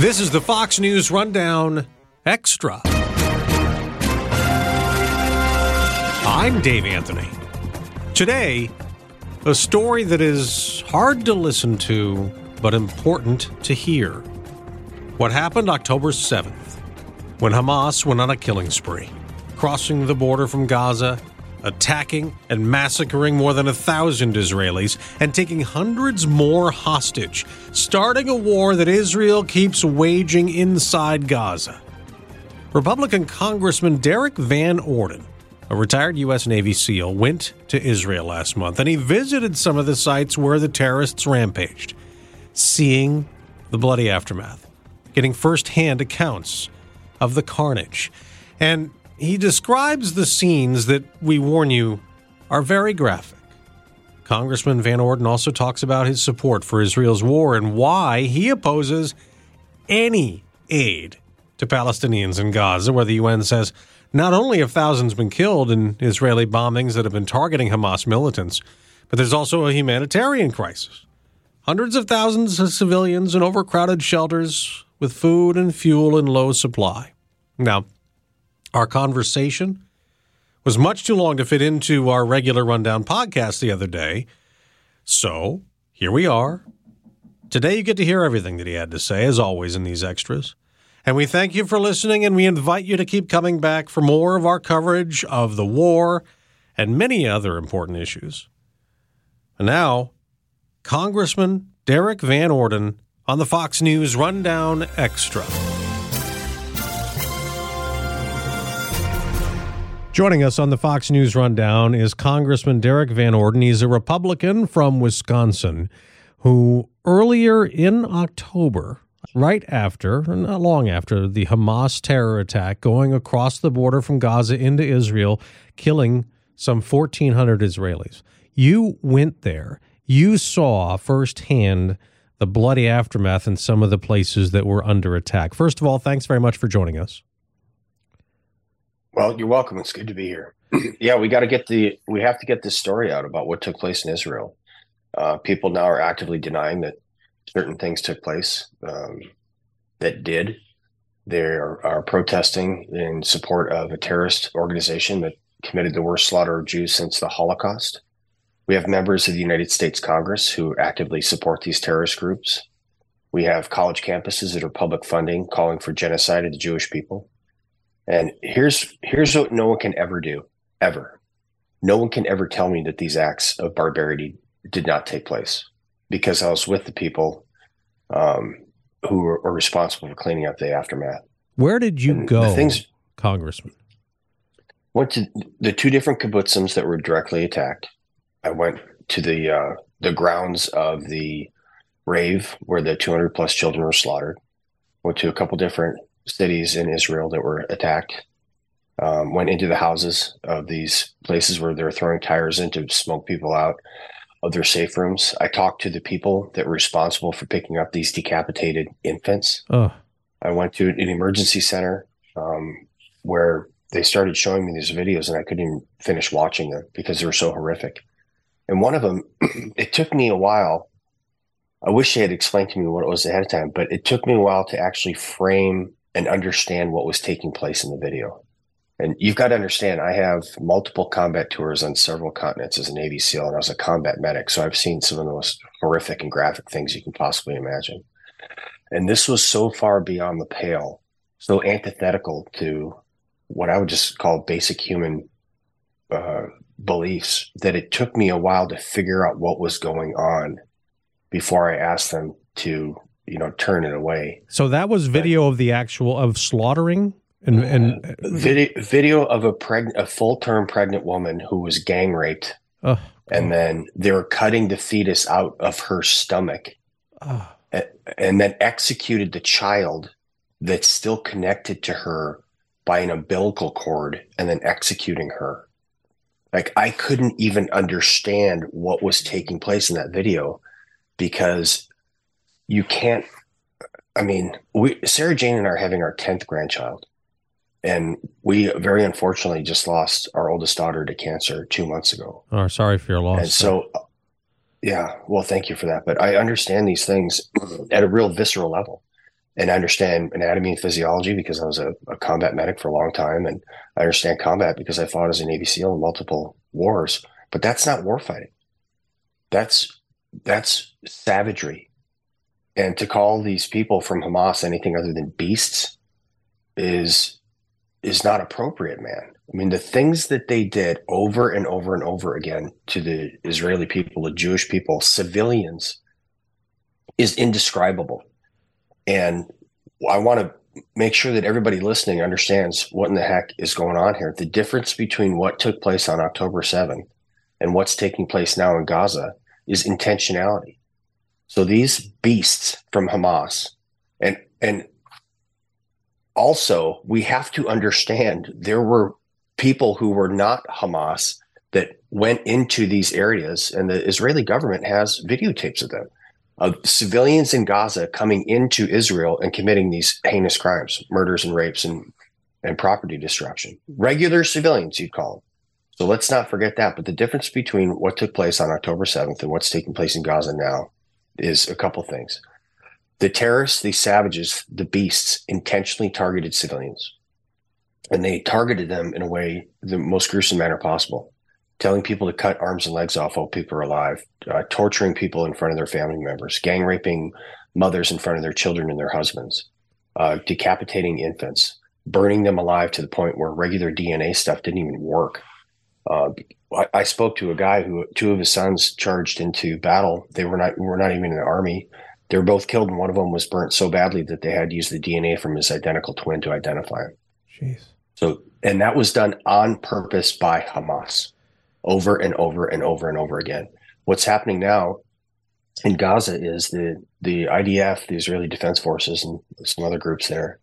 This is the Fox News Rundown Extra. I'm Dave Anthony. Today, a story that is hard to listen to, but important to hear. What happened October 7th, when Hamas went on a killing spree, crossing the border from Gaza, attacking and massacring more than a thousand Israelis, and taking hundreds more hostage, starting a war that Israel keeps waging inside Gaza. Republican Congressman Derrick Van Orden a retired U.S. Navy SEAL, went to Israel last month and he visited some of the sites where the terrorists rampaged, seeing the bloody aftermath, getting firsthand accounts of the carnage. And he describes the scenes that we warn you are very graphic. Congressman Van Orden also talks about his support for Israel's war and why he opposes any aid to Palestinians in Gaza, where the UN says not only have thousands been killed in Israeli bombings that have been targeting Hamas militants, but there's also a humanitarian crisis. Hundreds of thousands of civilians in overcrowded shelters with food and fuel in low supply. Now, our conversation was much too long to fit into our regular rundown podcast the other day. So, here we are. Today, you get to hear everything that he had to say, as always, in these extras. And we thank you for listening, and we invite you to keep coming back for more of our coverage of the war and many other important issues. And now, Congressman Derrick Van Orden on the Fox News Rundown Extra. Joining us on the Fox News Rundown is Congressman Derrick Van Orden. He's a Republican from Wisconsin who earlier in October right after, not long after, the Hamas terror attack going across the border from Gaza into Israel, killing some 1,400 Israelis. You went there. You saw firsthand the bloody aftermath in some of the places that were under attack. First of all, thanks very much for joining us. Well, you're welcome. It's good to be here. yeah, we got to get the we have to get this story out about what took place in Israel. Uh, people now are actively denying that certain things took place um, that did. They are, are, protesting in support of a terrorist organization that committed the worst slaughter of Jews since the Holocaust. We have members of the United States Congress who actively support these terrorist groups. We have college campuses that are public funding calling for genocide of the Jewish people. And here's here's what no one can ever do, ever. No one can ever tell me that these acts of barbarity did not take place because I was with the people um, who were, were, responsible for cleaning up the aftermath. Where did you and go, things, Congressman? Went to the two different kibbutzim that were directly attacked. I went to the uh, the grounds of the rave where the 200 plus children were slaughtered. Went to a couple different cities in Israel that were attacked. Um, went into the houses of these places where they're throwing tires in to smoke people out of their safe rooms. I talked to the people that were responsible for picking up these decapitated infants. Oh. I went to an emergency center um, where they started showing me these videos and I couldn't even finish watching them because they were so horrific. And one of them, it took me a while. I wish they had explained to me what it was ahead of time, but it took me a while to actually frame and understand what was taking place in the video. And you've got to understand, I have multiple combat tours on several continents as a Navy SEAL, and I was a combat medic. So I've seen some of the most horrific and graphic things you can possibly imagine. And this was so far beyond the pale, so antithetical to what I would just call basic human uh, beliefs that it took me a while to figure out what was going on before I asked them to, you know, turn it away. So that was video but, of the actual of slaughtering and and uh, video video of a pregnant a full term pregnant woman who was gang raped, oh, and then they were cutting the fetus out of her stomach, oh. and then executed the child that's still connected to her by an umbilical cord and then executing her. Like I couldn't even understand what was taking place in that video because you can't I mean, we Sarah Jane and I are having our 10th grandchild. And we very unfortunately just lost our oldest daughter to cancer two months ago. Oh, sorry for your loss. And so, uh, yeah, well, thank you for that. But I understand these things at a real visceral level. And I understand anatomy and physiology because I was a, a combat medic for a long time. And I understand combat because I fought as a Navy SEAL in multiple wars. But that's not warfighting. That's that's savagery. And to call these people from Hamas anything other than beasts is is not appropriate, man. I mean, the things that they did over and over and over again to the Israeli people, the Jewish people, civilians, is indescribable. And I want to make sure that everybody listening understands what in the heck is going on here. The difference between what took place on October 7th and what's taking place now in Gaza is intentionality. So these beasts from Hamas, and and also we have to understand there were people who were not Hamas that went into these areas, and the Israeli government has videotapes of them of civilians in Gaza coming into Israel and committing these heinous crimes, murders and rapes and and property destruction. Regular civilians, you'd call them. So let's not forget that. But the difference between what took place on October 7th and what's taking place in Gaza now is a couple things. The terrorists, these savages, the beasts, intentionally targeted civilians. And they targeted them in a way, the most gruesome manner possible, telling people to cut arms and legs off while people are alive, uh, torturing people in front of their family members, gang raping mothers in front of their children and their husbands, uh, decapitating infants, burning them alive to the point where regular DNA stuff didn't even work. Uh, I, I, spoke to a guy who two of his sons charged into battle. They were not were not even in the army. They were both killed, and one of them was burnt so badly that they had to use the DNA from his identical twin to identify him. Jeez. So, and that was done on purpose by Hamas, over and over and over and over again. What's happening now in Gaza is the the IDF, the Israeli Defense Forces, and some other groups there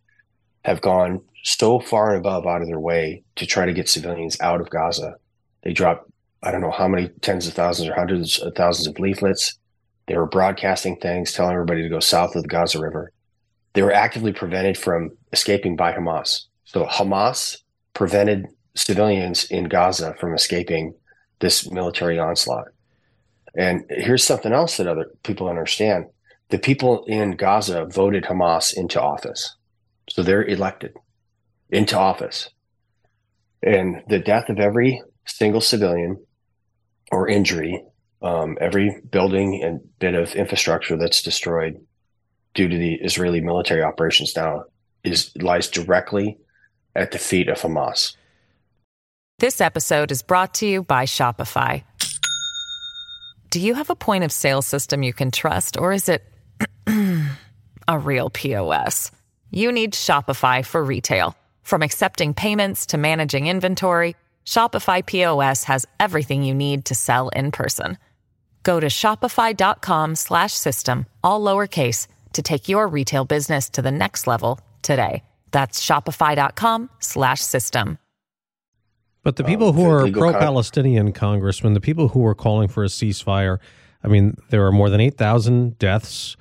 have gone so far and above out of their way to try to get civilians out of Gaza. They dropped I don't know how many tens of thousands or hundreds of thousands of leaflets. They were broadcasting things, telling everybody to go south of the Gaza River. They were actively prevented from escaping by Hamas. So Hamas prevented civilians in Gaza from escaping this military onslaught. And here's something else that other people understand. The people in Gaza voted Hamas into office. So they're elected into office. And the death of every single civilian or injury um, every building and bit of infrastructure that's destroyed due to the Israeli military operations now is lies directly at the feet of Hamas. This episode is brought to you by Shopify. Do you have a point of sale system you can trust, or is it a real POS? You need Shopify for retail. From accepting payments to managing inventory, Shopify POS has everything you need to sell in person. Go to shopify.com slash system, all lowercase, to take your retail business to the next level today. That's shopify.com slash system. But the people um, who are pro Palestinian congressmen, the people who are calling for a ceasefire, I mean, there are more than 8,000 deaths.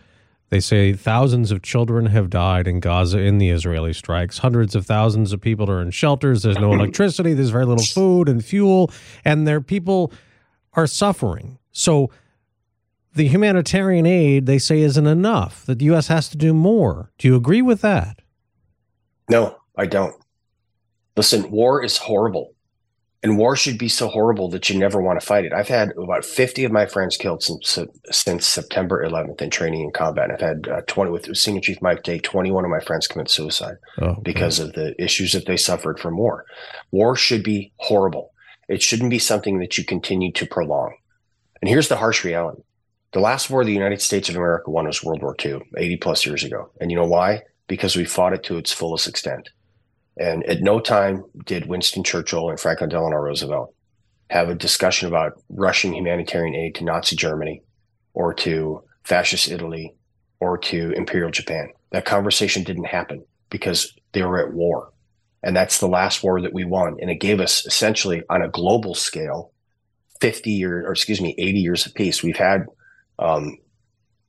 They say thousands of children have died in Gaza in the Israeli strikes. Hundreds of thousands of people are in shelters. There's no electricity. There's very little food and fuel. And their people are suffering. So the humanitarian aid they say isn't enough. That the U.S. has to do more. Do you agree with that? No, I don't. Listen, war is horrible. And war should be so horrible that you never want to fight it. I've had about 50 of my friends killed since since September 11th in training and combat. I've had uh, 20 with Senior Chief Mike Day, 21 of my friends commit suicide oh, because of the issues that they suffered from war. War should be horrible. It shouldn't be something that you continue to prolong. And here's the harsh reality. The last war the United States of America won was World War II, 80 plus years ago. And you know why? Because we fought it to its fullest extent. And at no time did Winston Churchill and Franklin Delano Roosevelt have a discussion about rushing humanitarian aid to Nazi Germany or to fascist Italy or to Imperial Japan. That conversation didn't happen because they were at war. And that's the last war that we won. And it gave us essentially on a global scale 50 years, or excuse me, 80 years of peace. We've had um,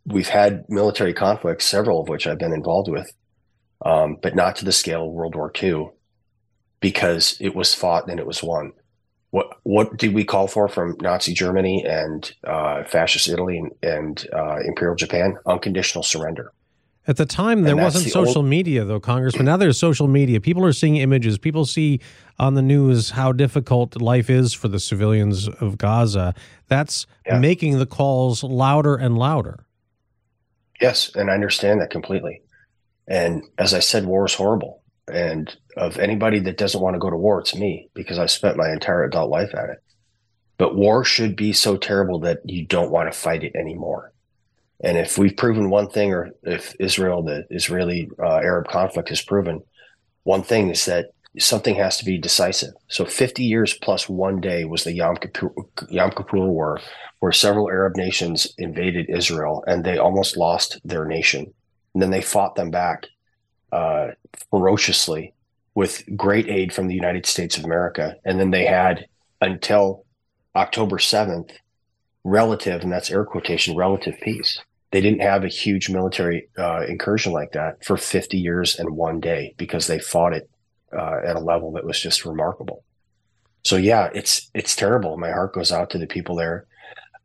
we've had military conflicts, several of which I've been involved with, um, but not to the scale of World War II, because it was fought and it was won. What what did we call for from Nazi Germany and uh, fascist Italy and, and uh, Imperial Japan? Unconditional surrender. At the time, there wasn't the social old... media, though, Congressman. Now there's social media. People are seeing images. People see on the news how difficult life is for the civilians of Gaza. That's yeah. making the calls louder and louder. Yes, and I understand that completely. And as I said, war is horrible. And of anybody that doesn't want to go to war, it's me because I spent my entire adult life at it. But war should be so terrible that you don't want to fight it anymore. And if we've proven one thing, or if Israel, the Israeli uh, Arab conflict has proven one thing, is that something has to be decisive. So 50 years plus one day was the Yom Kippur, Yom Kippur War, where several Arab nations invaded Israel and they almost lost their nation. And then they fought them back uh, ferociously with great aid from the United States of America. And then they had until October 7th relative, and that's air quotation, relative peace. They didn't have a huge military uh, incursion like that for 50 years and one day because they fought it uh, at a level that was just remarkable. So yeah, it's it's terrible. My heart goes out to the people there,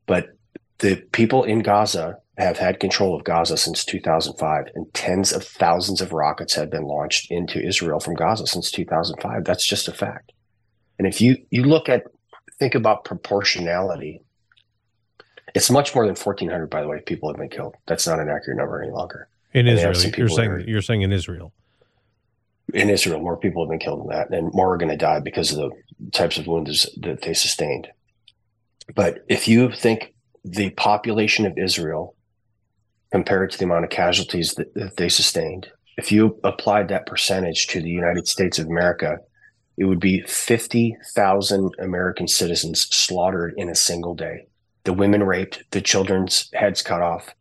but the people in Gaza have had control of Gaza since 2005, and tens of thousands of rockets have been launched into Israel from Gaza since 2005. That's just a fact. And if you you look at think about proportionality it's much more than 1,400, by the way. People have been killed. That's not an accurate number any longer. In and Israel, you're saying you're saying in Israel. In Israel, more people have been killed than that, and more are going to die because of the types of wounds that they sustained. But if you think the population of Israel compared to the amount of casualties that, that they sustained, if you applied that percentage to the United States of America, it would be 50,000 American citizens slaughtered in a single day the women raped, the children's heads cut off,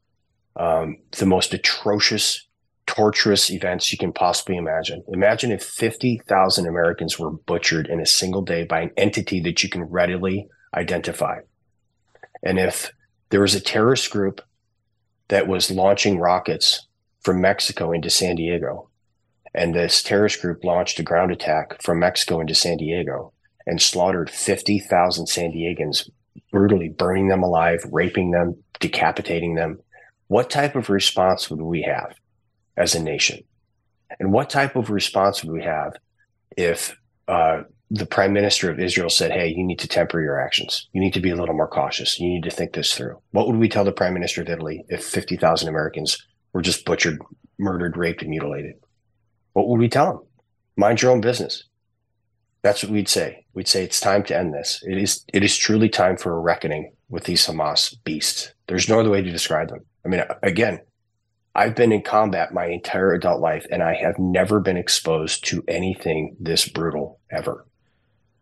um, the most atrocious, torturous events you can possibly imagine. Imagine if 50,000 Americans were butchered in a single day by an entity that you can readily identify. And if there was a terrorist group that was launching rockets from Mexico into San Diego, and this terrorist group launched a ground attack from Mexico into San Diego and slaughtered 50,000 San Diegans brutally burning them alive, raping them, decapitating them, what type of response would we have as a nation? And what type of response would we have if uh, the prime minister of Israel said, Hey, you need to temper your actions. You need to be a little more cautious. You need to think this through. What would we tell the prime minister of Italy if 50,000 Americans were just butchered, murdered, raped, and mutilated? What would we tell them? Mind your own business. That's what we'd say. We'd say it's time to end this. It is it is truly time for a reckoning with these Hamas beasts. There's no other way to describe them. I mean, again, I've been in combat my entire adult life and I have never been exposed to anything this brutal ever.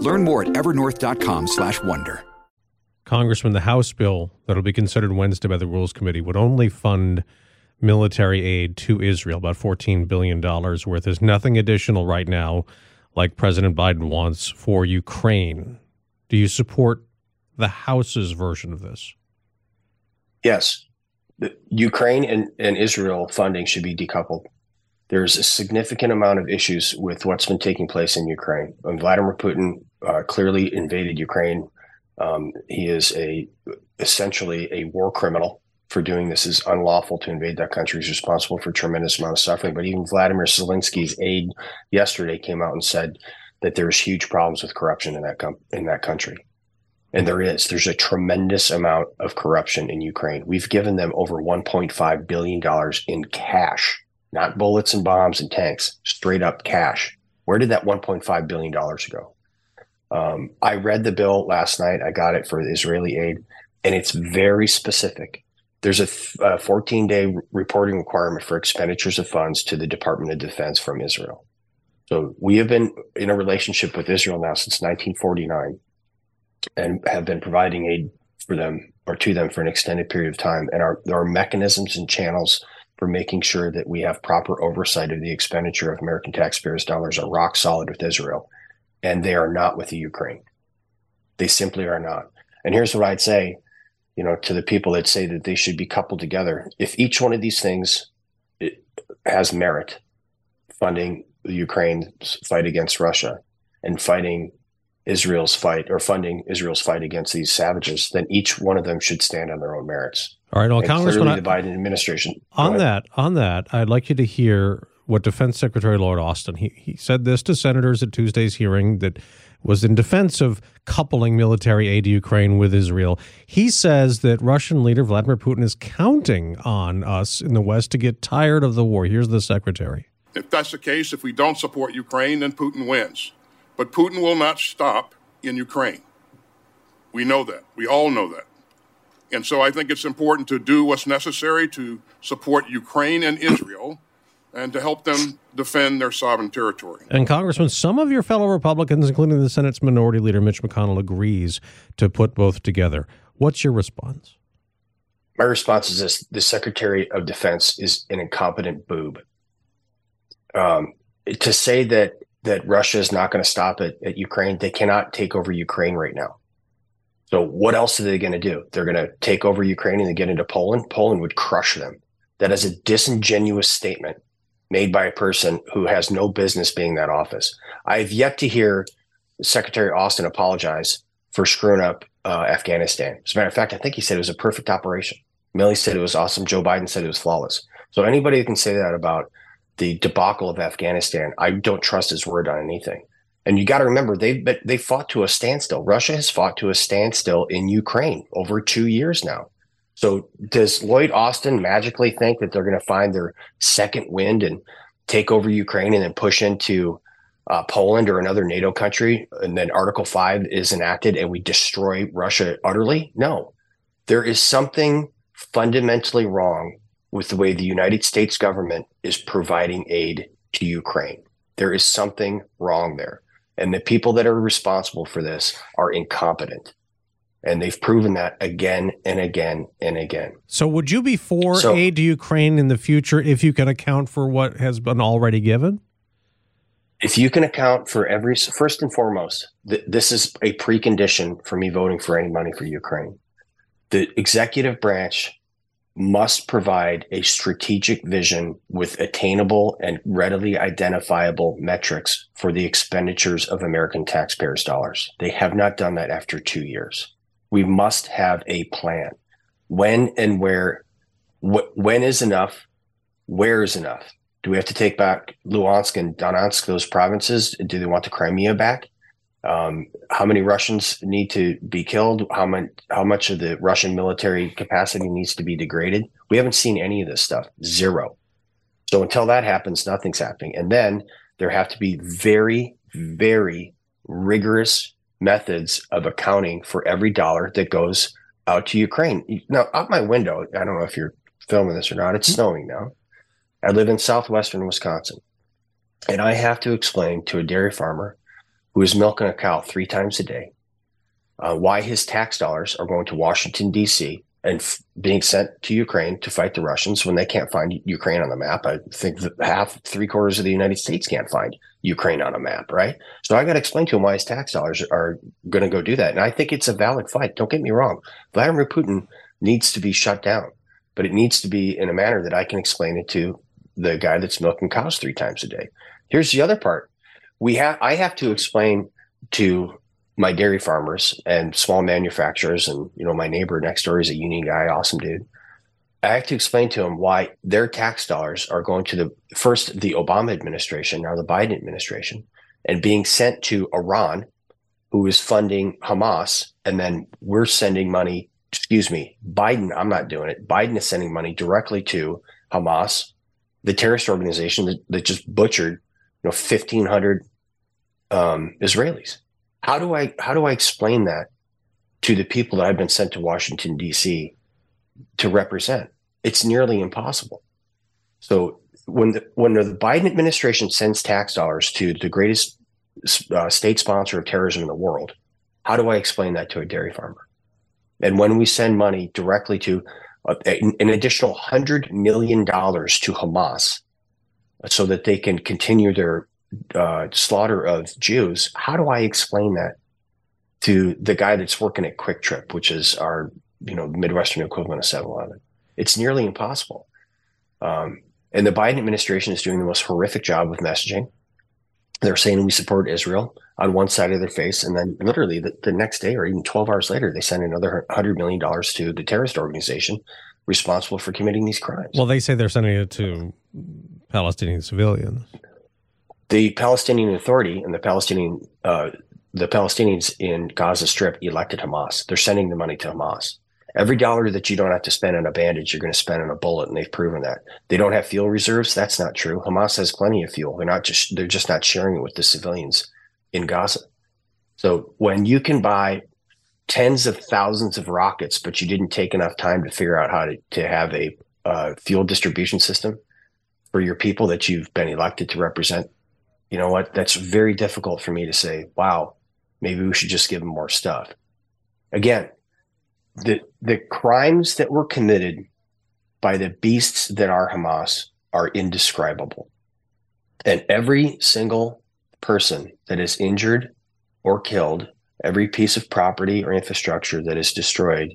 Learn more at evernorth.com/wonder. Congressman, the House bill that'll be considered Wednesday by the Rules Committee would only fund military aid to Israel, about $14 billion worth. There's nothing additional right now, like President Biden wants for Ukraine. Do you support the House's version of this? Yes. The Ukraine and, and Israel funding should be decoupled. There's a significant amount of issues with what's been taking place in Ukraine. When Vladimir Putin uh, clearly invaded Ukraine, um, he is a essentially a war criminal for doing this is unlawful to invade that country. He's responsible for tremendous amount of suffering. But even Vladimir Zelensky's aide yesterday came out and said that there's huge problems with corruption in that com- in that country. And there is. There's a tremendous amount of corruption in Ukraine. We've given them over $1.5 billion in cash, not bullets and bombs and tanks, straight up cash. Where did that $1.5 billion go? Um, I read the bill last night. I got it for Israeli aid, and it's very specific. There's a 14 day reporting requirement for expenditures of funds to the Department of Defense from Israel. So we have been in a relationship with Israel now since 1949 and have been providing aid for them or to them for an extended period of time. And our, there are mechanisms and channels for making sure that we have proper oversight of the expenditure of American taxpayers' dollars are rock solid with Israel. And they are not with the Ukraine. They simply are not. And here's what I'd say, you know, to the people that say that they should be coupled together. If each one of these things has merit, funding the Ukraine's fight against Russia and fighting Israel's fight or funding Israel's fight against these savages, then each one of them should stand on their own merits. All right, well, and Congressman, the Biden administration. On that, on that, I'd like you to hear what Defense Secretary Lloyd Austin he he said this to senators at Tuesday's hearing that was in defense of coupling military aid to Ukraine with Israel. He says that Russian leader Vladimir Putin is counting on us in the West to get tired of the war. Here's the secretary. If that's the case, if we don't support Ukraine, then Putin wins. But Putin will not stop in Ukraine. We know that. We all know that. And so I think it's important to do what's necessary to support Ukraine and Israel and to help them defend their sovereign territory. And Congressman, some of your fellow Republicans, including the Senate's Minority Leader Mitch McConnell, agrees to put both together. What's your response? My response is this: the Secretary of Defense is an incompetent boob. Um, to say that that Russia is not going to stop at, at Ukraine. They cannot take over Ukraine right now. So what else are they going to do? They're going to take over Ukraine and they get into Poland. Poland would crush them. That is a disingenuous statement made by a person who has no business being that office. I have yet to hear Secretary Austin apologize for screwing up uh, Afghanistan. As a matter of fact, I think he said it was a perfect operation. Milley said it was awesome. Joe Biden said it was flawless. So anybody who can say that about the debacle of Afghanistan, I don't trust his word on anything. And you got to remember, they they fought to a standstill. Russia has fought to a standstill in Ukraine over two years now. So does Lloyd Austin magically think that they're going to find their second wind and take over Ukraine and then push into uh, Poland or another NATO country, and then Article Five is enacted and we destroy Russia utterly? No, there is something fundamentally wrong with the way the United States government is providing aid to Ukraine. There is something wrong there. And the people that are responsible for this are incompetent. And they've proven that again and again and again. So, would you be for so, aid to Ukraine in the future if you can account for what has been already given? If you can account for every, first and foremost, th- this is a precondition for me voting for any money for Ukraine. The executive branch must provide a strategic vision with attainable and readily identifiable metrics for the expenditures of American taxpayers' dollars. They have not done that after two years. We must have a plan. When and where, wh- when is enough? Where is enough? Do we have to take back Luhansk and Donetsk, those provinces? Do they want the Crimea back? Um, how many Russians need to be killed, how much how much of the Russian military capacity needs to be degraded. We haven't seen any of this stuff. Zero. So until that happens, nothing's happening. And then there have to be very, very rigorous methods of accounting for every dollar that goes out to Ukraine. Now, out my window, I don't know if you're filming this or not, it's snowing now. I live in southwestern Wisconsin. And I have to explain to a dairy farmer who is milking a cow three times a day, uh, why his tax dollars are going to Washington, D.C., and f- being sent to Ukraine to fight the Russians when they can't find Ukraine on the map. I think half, three quarters of the United States can't find Ukraine on a map, right? So I got to explain to him why his tax dollars are going to go do that. And I think it's a valid fight. Don't get me wrong. Vladimir Putin needs to be shut down, but it needs to be in a manner that I can explain it to the guy that's milking cows three times a day. Here's the other part we have I have to explain to my dairy farmers and small manufacturers and you know my neighbor next door is a union guy awesome dude i have to explain to him why their tax dollars are going to the first the obama administration now the biden administration and being sent to iran who is funding hamas and then we're sending money. Excuse me, Biden. I'm not doing it. Biden is sending money directly to Hamas, the terrorist organization that, that just butchered, you know, 1,500 um, Israelis. How do I how do I explain that to the people that I've been sent to Washington D.C. to represent? It's nearly impossible. So when the when the Biden administration sends tax dollars to the greatest uh, state sponsor of terrorism in the world, how do I explain that to a dairy farmer? And when we send money directly to uh, an additional hundred million dollars to Hamas, so that they can continue their uh, slaughter of Jews, how do I explain that to the guy that's working at Kwik Trip, which is our you know Midwestern equivalent of 7-Eleven? It's nearly impossible. Um, and the Biden administration is doing the most horrific job of messaging. They're saying we support Israel on one side of their face, and then literally the, the next day or even 12 hours later, they send another $100 million to the terrorist organization responsible for committing these crimes. Well, they say they're sending it to Palestinian civilians. The Palestinian Authority and the Palestinian uh, the Palestinians in Gaza Strip elected Hamas. They're sending the money to Hamas. Every dollar that you don't have to spend on a bandage, you're going to spend on a bullet, and they've proven that. They don't have fuel reserves. That's not true. Hamas has plenty of fuel. They're not just they're just not sharing it with the civilians in Gaza. So when you can buy tens of thousands of rockets, but you didn't take enough time to figure out how to, to have a uh, fuel distribution system for your people that you've been elected to represent, you know what? That's very difficult for me to say, wow, maybe we should just give them more stuff. Again, the the crimes that were committed by the beasts that are Hamas are indescribable. And every single person that is injured or killed, every piece of property or infrastructure that is destroyed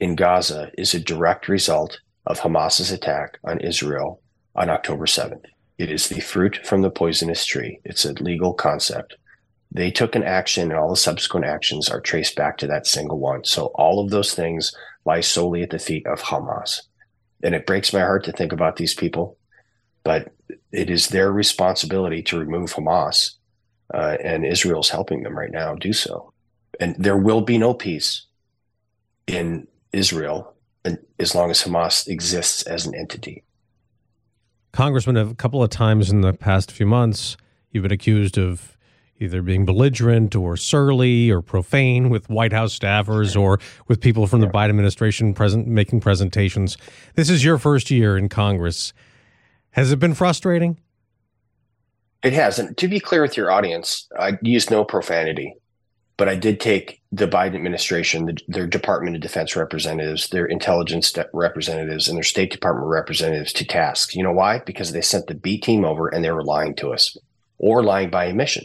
in Gaza is a direct result of Hamas's attack on Israel on October 7th. It is the fruit from the poisonous tree. It's a legal concept. They took an action, and all the subsequent actions are traced back to that single one. So all of those things lie solely at the feet of Hamas. And it breaks my heart to think about these people, but it is their responsibility to remove Hamas, uh, and Israel's helping them right now do so. And there will be no peace in Israel as long as Hamas exists as an entity. Congressman, a couple of times in the past few months, you've been accused of either being belligerent or surly or profane with White House staffers or with people from the Biden administration present making presentations. This is your first year in Congress. Has it been frustrating? It has. And to be clear with your audience, I use no profanity, but I did take the Biden administration, the, their Department of Defense representatives, their intelligence representatives, and their State Department representatives to task. You know why? Because they sent the B team over and they were lying to us or lying by omission.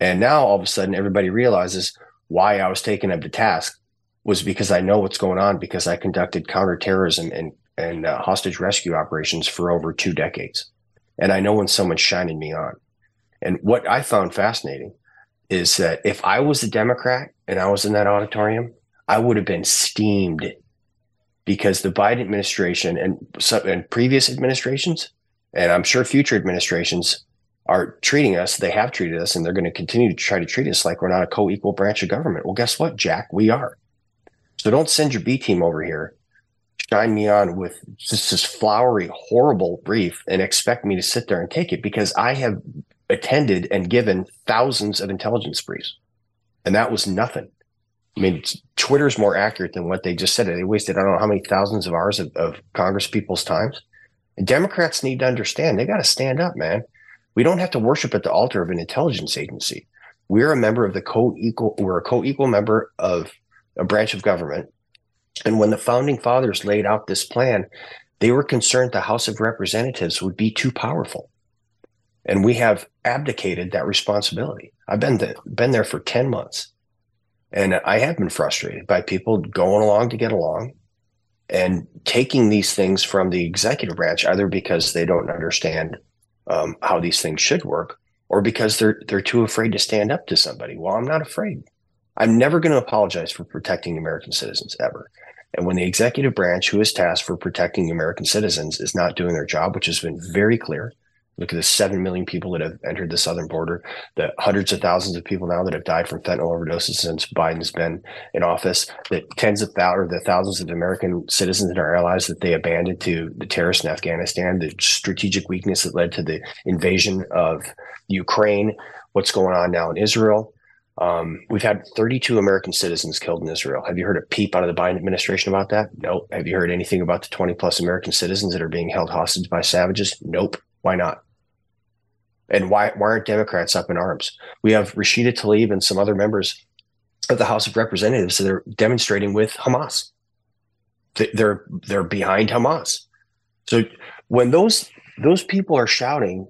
And now all of a sudden, everybody realizes why I was taken up to task was because I know what's going on because I conducted counterterrorism and and uh, hostage rescue operations for over two decades, and I know when someone's shining me on. And what I found fascinating is that if I was a Democrat and I was in that auditorium, I would have been steamed because the Biden administration and some, and previous administrations, and I'm sure future administrations are treating us, they have treated us, and they're going to continue to try to treat us like we're not a co equal branch of government. Well, guess what, Jack? We are. So don't send your B team over here, shine me on with just this flowery, horrible brief and expect me to sit there and take it because I have attended and given thousands of intelligence briefs. And that was nothing. I mean, Twitter's more accurate than what they just said. They wasted, I don't know how many thousands of hours of, of Congress people's times. And Democrats need to understand they got to stand up, man. We don't have to worship at the altar of an intelligence agency. We're a member of the co-equal, we're a co-equal member of a branch of government. And when the founding fathers laid out this plan, they were concerned the House of Representatives would be too powerful. And we have abdicated that responsibility. I've been, been there for 10 months. And I have been frustrated by people going along to get along and taking these things from the executive branch, either because they don't understand um, how these things should work, or because they're they're too afraid to stand up to somebody. Well, I'm not afraid. I'm never going to apologize for protecting American citizens ever. And when the executive branch, who is tasked for protecting American citizens, is not doing their job, which has been very clear, Look at the 7 million people that have entered the southern border, the hundreds of thousands of people now that have died from fentanyl overdoses since Biden's been in office, the tens of thousands, the thousands of American citizens and our allies that they abandoned to the terrorists in Afghanistan, the strategic weakness that led to the invasion of Ukraine, what's going on now in Israel. Um, we've had 32 American citizens killed in Israel. Have you heard a peep out of the Biden administration about that? Nope. Have you heard anything about the 20 plus American citizens that are being held hostage by savages? Nope. Why not? And why, why aren't Democrats up in arms? We have Rashida Tlaib and some other members of the House of Representatives that are demonstrating with Hamas. They're they're behind Hamas. So when those those people are shouting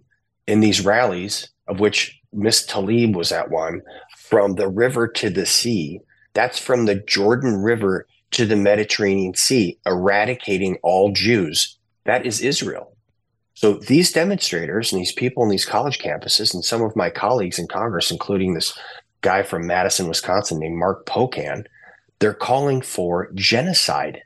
in these rallies, of which Miss Tlaib was at one, from the river to the sea, that's from the Jordan River to the Mediterranean Sea, eradicating all Jews. That is Israel. So these demonstrators and these people in these college campuses, and some of my colleagues in Congress, including this guy from Madison, Wisconsin named Mark Pocan, they're calling for genocide.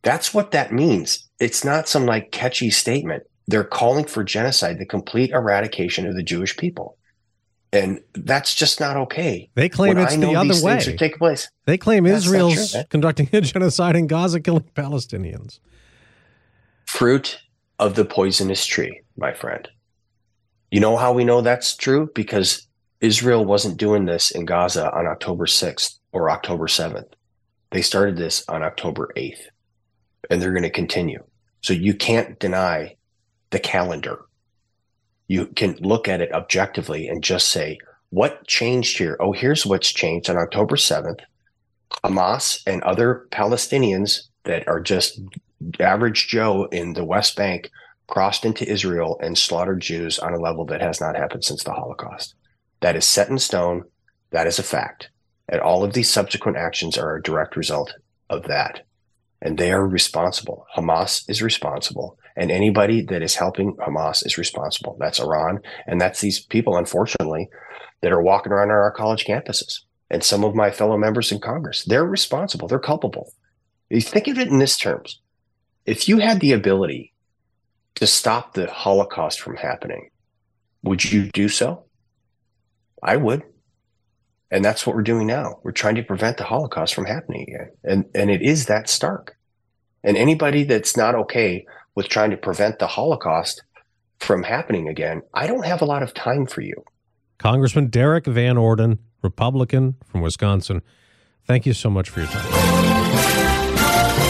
That's what that means. It's not some like catchy statement. They're calling for genocide, the complete eradication of the Jewish people. And that's just not okay. They claim when it's the other way. Take place. They claim that's Israel's conducting a genocide in Gaza, killing Palestinians. Fruit of the poisonous tree, my friend. You know how we know that's true? Because Israel wasn't doing this in Gaza on October 6th or October 7th. They started this on October 8th, and they're going to continue. So you can't deny the calendar. You can look at it objectively and just say, what changed here? Oh, here's what's changed on October 7th. Hamas and other Palestinians that are just average Joe in the West Bank crossed into Israel and slaughtered Jews on a level that has not happened since the Holocaust. That is set in stone. That is a fact. And all of these subsequent actions are a direct result of that. And they are responsible. Hamas is responsible. And anybody that is helping Hamas is responsible. That's Iran. And that's these people, unfortunately, that are walking around on our college campuses. And some of my fellow members in Congress, they're responsible. They're culpable. You think of it in this terms if you had the ability to stop the Holocaust from happening, would you do so? I would. And that's what we're doing now. We're trying to prevent the Holocaust from happening again. And and it is that stark. And anybody that's not okay with trying to prevent the Holocaust from happening again, I don't have a lot of time for you. Congressman Derrick Van Orden, Republican from Wisconsin. Thank you so much for your time.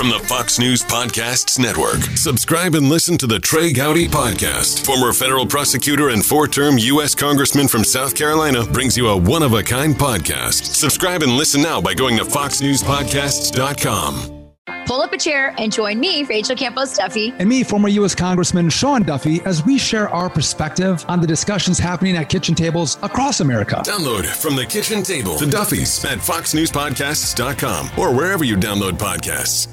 from the Fox News Podcasts Network. Subscribe and listen to the Trey Gowdy Podcast. Former federal prosecutor and four term U.S. Congressman from South Carolina brings you a one of a kind podcast. Subscribe and listen now by going to FoxNewsPodcasts.com. Pull up a chair and join me, Rachel Campos Duffy. And me, former U.S. Congressman Sean Duffy, as we share our perspective on the discussions happening at kitchen tables across America. Download from the kitchen table the Duffys at FoxNewsPodcasts.com or wherever you download podcasts.